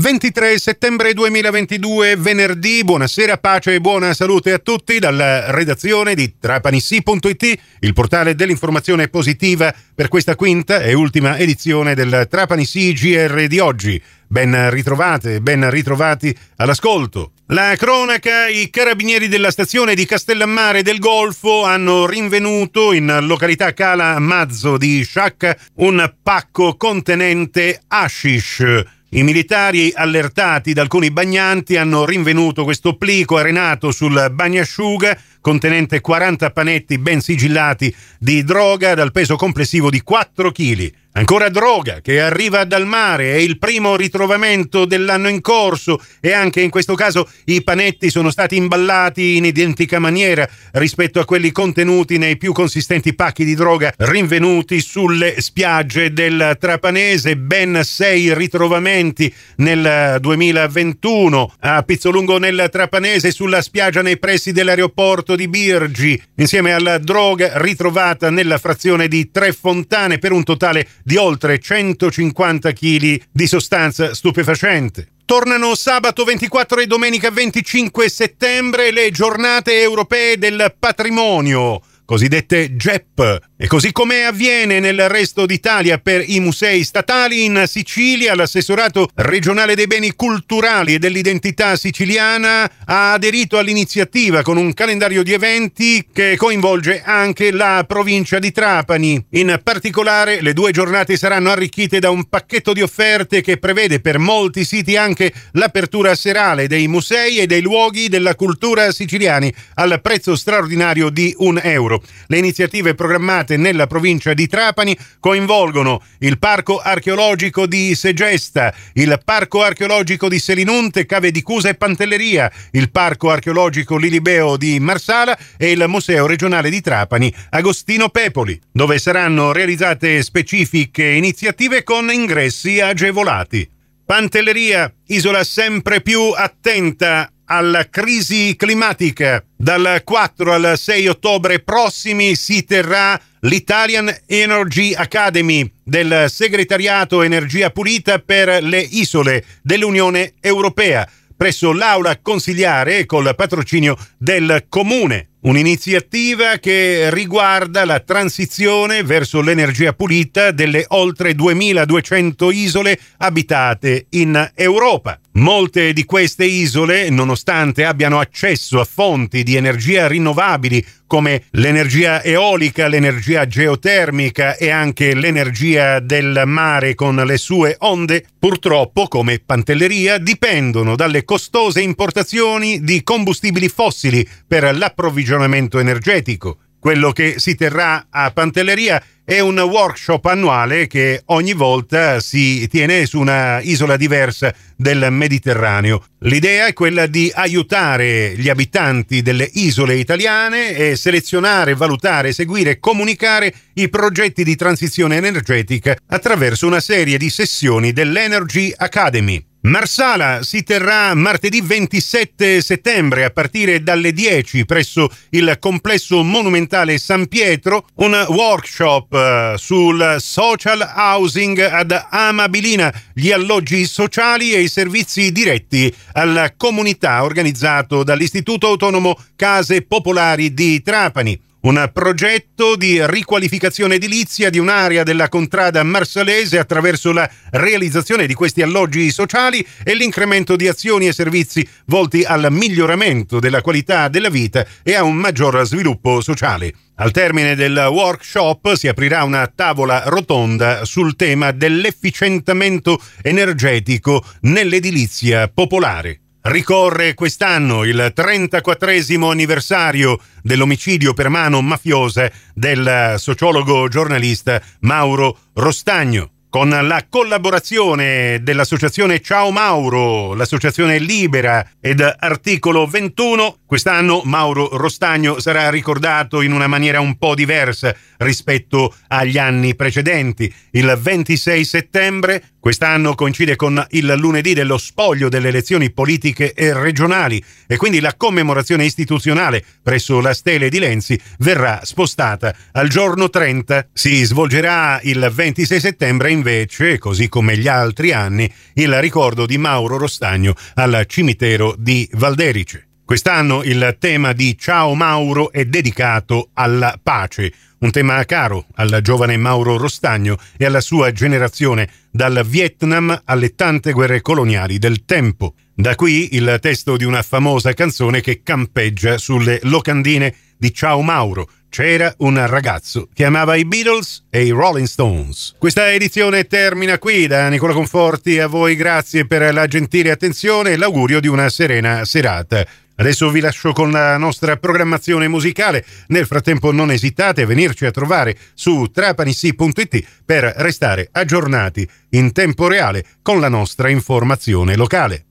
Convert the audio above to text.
23 settembre 2022, venerdì, buonasera, pace e buona salute a tutti dalla redazione di trapanissi.it, il portale dell'informazione positiva per questa quinta e ultima edizione del Trapanissi GR di oggi. Ben ritrovate, ben ritrovati all'ascolto. La cronaca, i carabinieri della stazione di Castellammare del Golfo hanno rinvenuto in località Cala Mazzo di Sciacca un pacco contenente hashish i militari, allertati da alcuni bagnanti, hanno rinvenuto questo plico arenato sul bagnasciuga contenente 40 panetti ben sigillati di droga dal peso complessivo di 4 kg. Ancora droga che arriva dal mare, è il primo ritrovamento dell'anno in corso e anche in questo caso i panetti sono stati imballati in identica maniera rispetto a quelli contenuti nei più consistenti pacchi di droga rinvenuti sulle spiagge del Trapanese, ben sei ritrovamenti nel 2021 a Pizzolungo nel Trapanese sulla spiaggia nei pressi dell'aeroporto di Birgi, insieme alla droga ritrovata nella frazione di Tre Fontane per un totale di oltre 150 kg di sostanza stupefacente. Tornano sabato 24 e domenica 25 settembre le giornate europee del patrimonio cosiddette GEP. E così come avviene nel resto d'Italia per i musei statali, in Sicilia l'assessorato regionale dei beni culturali e dell'identità siciliana ha aderito all'iniziativa con un calendario di eventi che coinvolge anche la provincia di Trapani. In particolare le due giornate saranno arricchite da un pacchetto di offerte che prevede per molti siti anche l'apertura serale dei musei e dei luoghi della cultura siciliani al prezzo straordinario di un euro. Le iniziative programmate nella provincia di Trapani coinvolgono il Parco archeologico di Segesta, il Parco archeologico di Selinunte, Cave di Cusa e Pantelleria, il Parco archeologico Lilibeo di Marsala e il Museo regionale di Trapani Agostino Pepoli, dove saranno realizzate specifiche iniziative con ingressi agevolati. Pantelleria, isola sempre più attenta alla crisi climatica. Dal 4 al 6 ottobre prossimi si terrà l'Italian Energy Academy del segretariato Energia Pulita per le isole dell'Unione Europea presso l'aula consigliare col patrocinio del comune. Un'iniziativa che riguarda la transizione verso l'energia pulita delle oltre 2200 isole abitate in Europa. Molte di queste isole, nonostante abbiano accesso a fonti di energia rinnovabili come l'energia eolica, l'energia geotermica e anche l'energia del mare con le sue onde, purtroppo, come Pantelleria, dipendono dalle costose importazioni di combustibili fossili per l'approvvigionamento energetico. Quello che si terrà a Pantelleria è un workshop annuale che ogni volta si tiene su una isola diversa del Mediterraneo. L'idea è quella di aiutare gli abitanti delle isole italiane e selezionare, valutare, seguire e comunicare i progetti di transizione energetica attraverso una serie di sessioni dell'Energy Academy. Marsala si terrà martedì 27 settembre a partire dalle 10 presso il complesso monumentale San Pietro, un workshop eh, sul social housing ad Amabilina, gli alloggi sociali e i servizi diretti alla comunità organizzato dall'Istituto Autonomo Case Popolari di Trapani un progetto di riqualificazione edilizia di un'area della contrada marsalese attraverso la realizzazione di questi alloggi sociali e l'incremento di azioni e servizi volti al miglioramento della qualità della vita e a un maggior sviluppo sociale. Al termine del workshop si aprirà una tavola rotonda sul tema dell'efficientamento energetico nell'edilizia popolare. Ricorre quest'anno il 34 anniversario dell'omicidio per mano mafiosa del sociologo giornalista Mauro Rostagno con la collaborazione dell'associazione Ciao Mauro, l'associazione Libera ed Articolo 21, quest'anno Mauro Rostagno sarà ricordato in una maniera un po' diversa rispetto agli anni precedenti. Il 26 settembre, quest'anno coincide con il lunedì dello spoglio delle elezioni politiche e regionali e quindi la commemorazione istituzionale presso la stele di Lenzi verrà spostata al giorno 30. Si svolgerà il 26 settembre in invece, così come gli altri anni, il ricordo di Mauro Rostagno al cimitero di Valderice. Quest'anno il tema di Ciao Mauro è dedicato alla pace, un tema caro al giovane Mauro Rostagno e alla sua generazione, dal Vietnam alle tante guerre coloniali del tempo. Da qui il testo di una famosa canzone che campeggia sulle locandine di Ciao Mauro. C'era un ragazzo che amava i Beatles e i Rolling Stones. Questa edizione termina qui. Da Nicola Conforti a voi grazie per la gentile attenzione e l'augurio di una serena serata. Adesso vi lascio con la nostra programmazione musicale. Nel frattempo non esitate a venirci a trovare su trapanissi.it per restare aggiornati in tempo reale con la nostra informazione locale.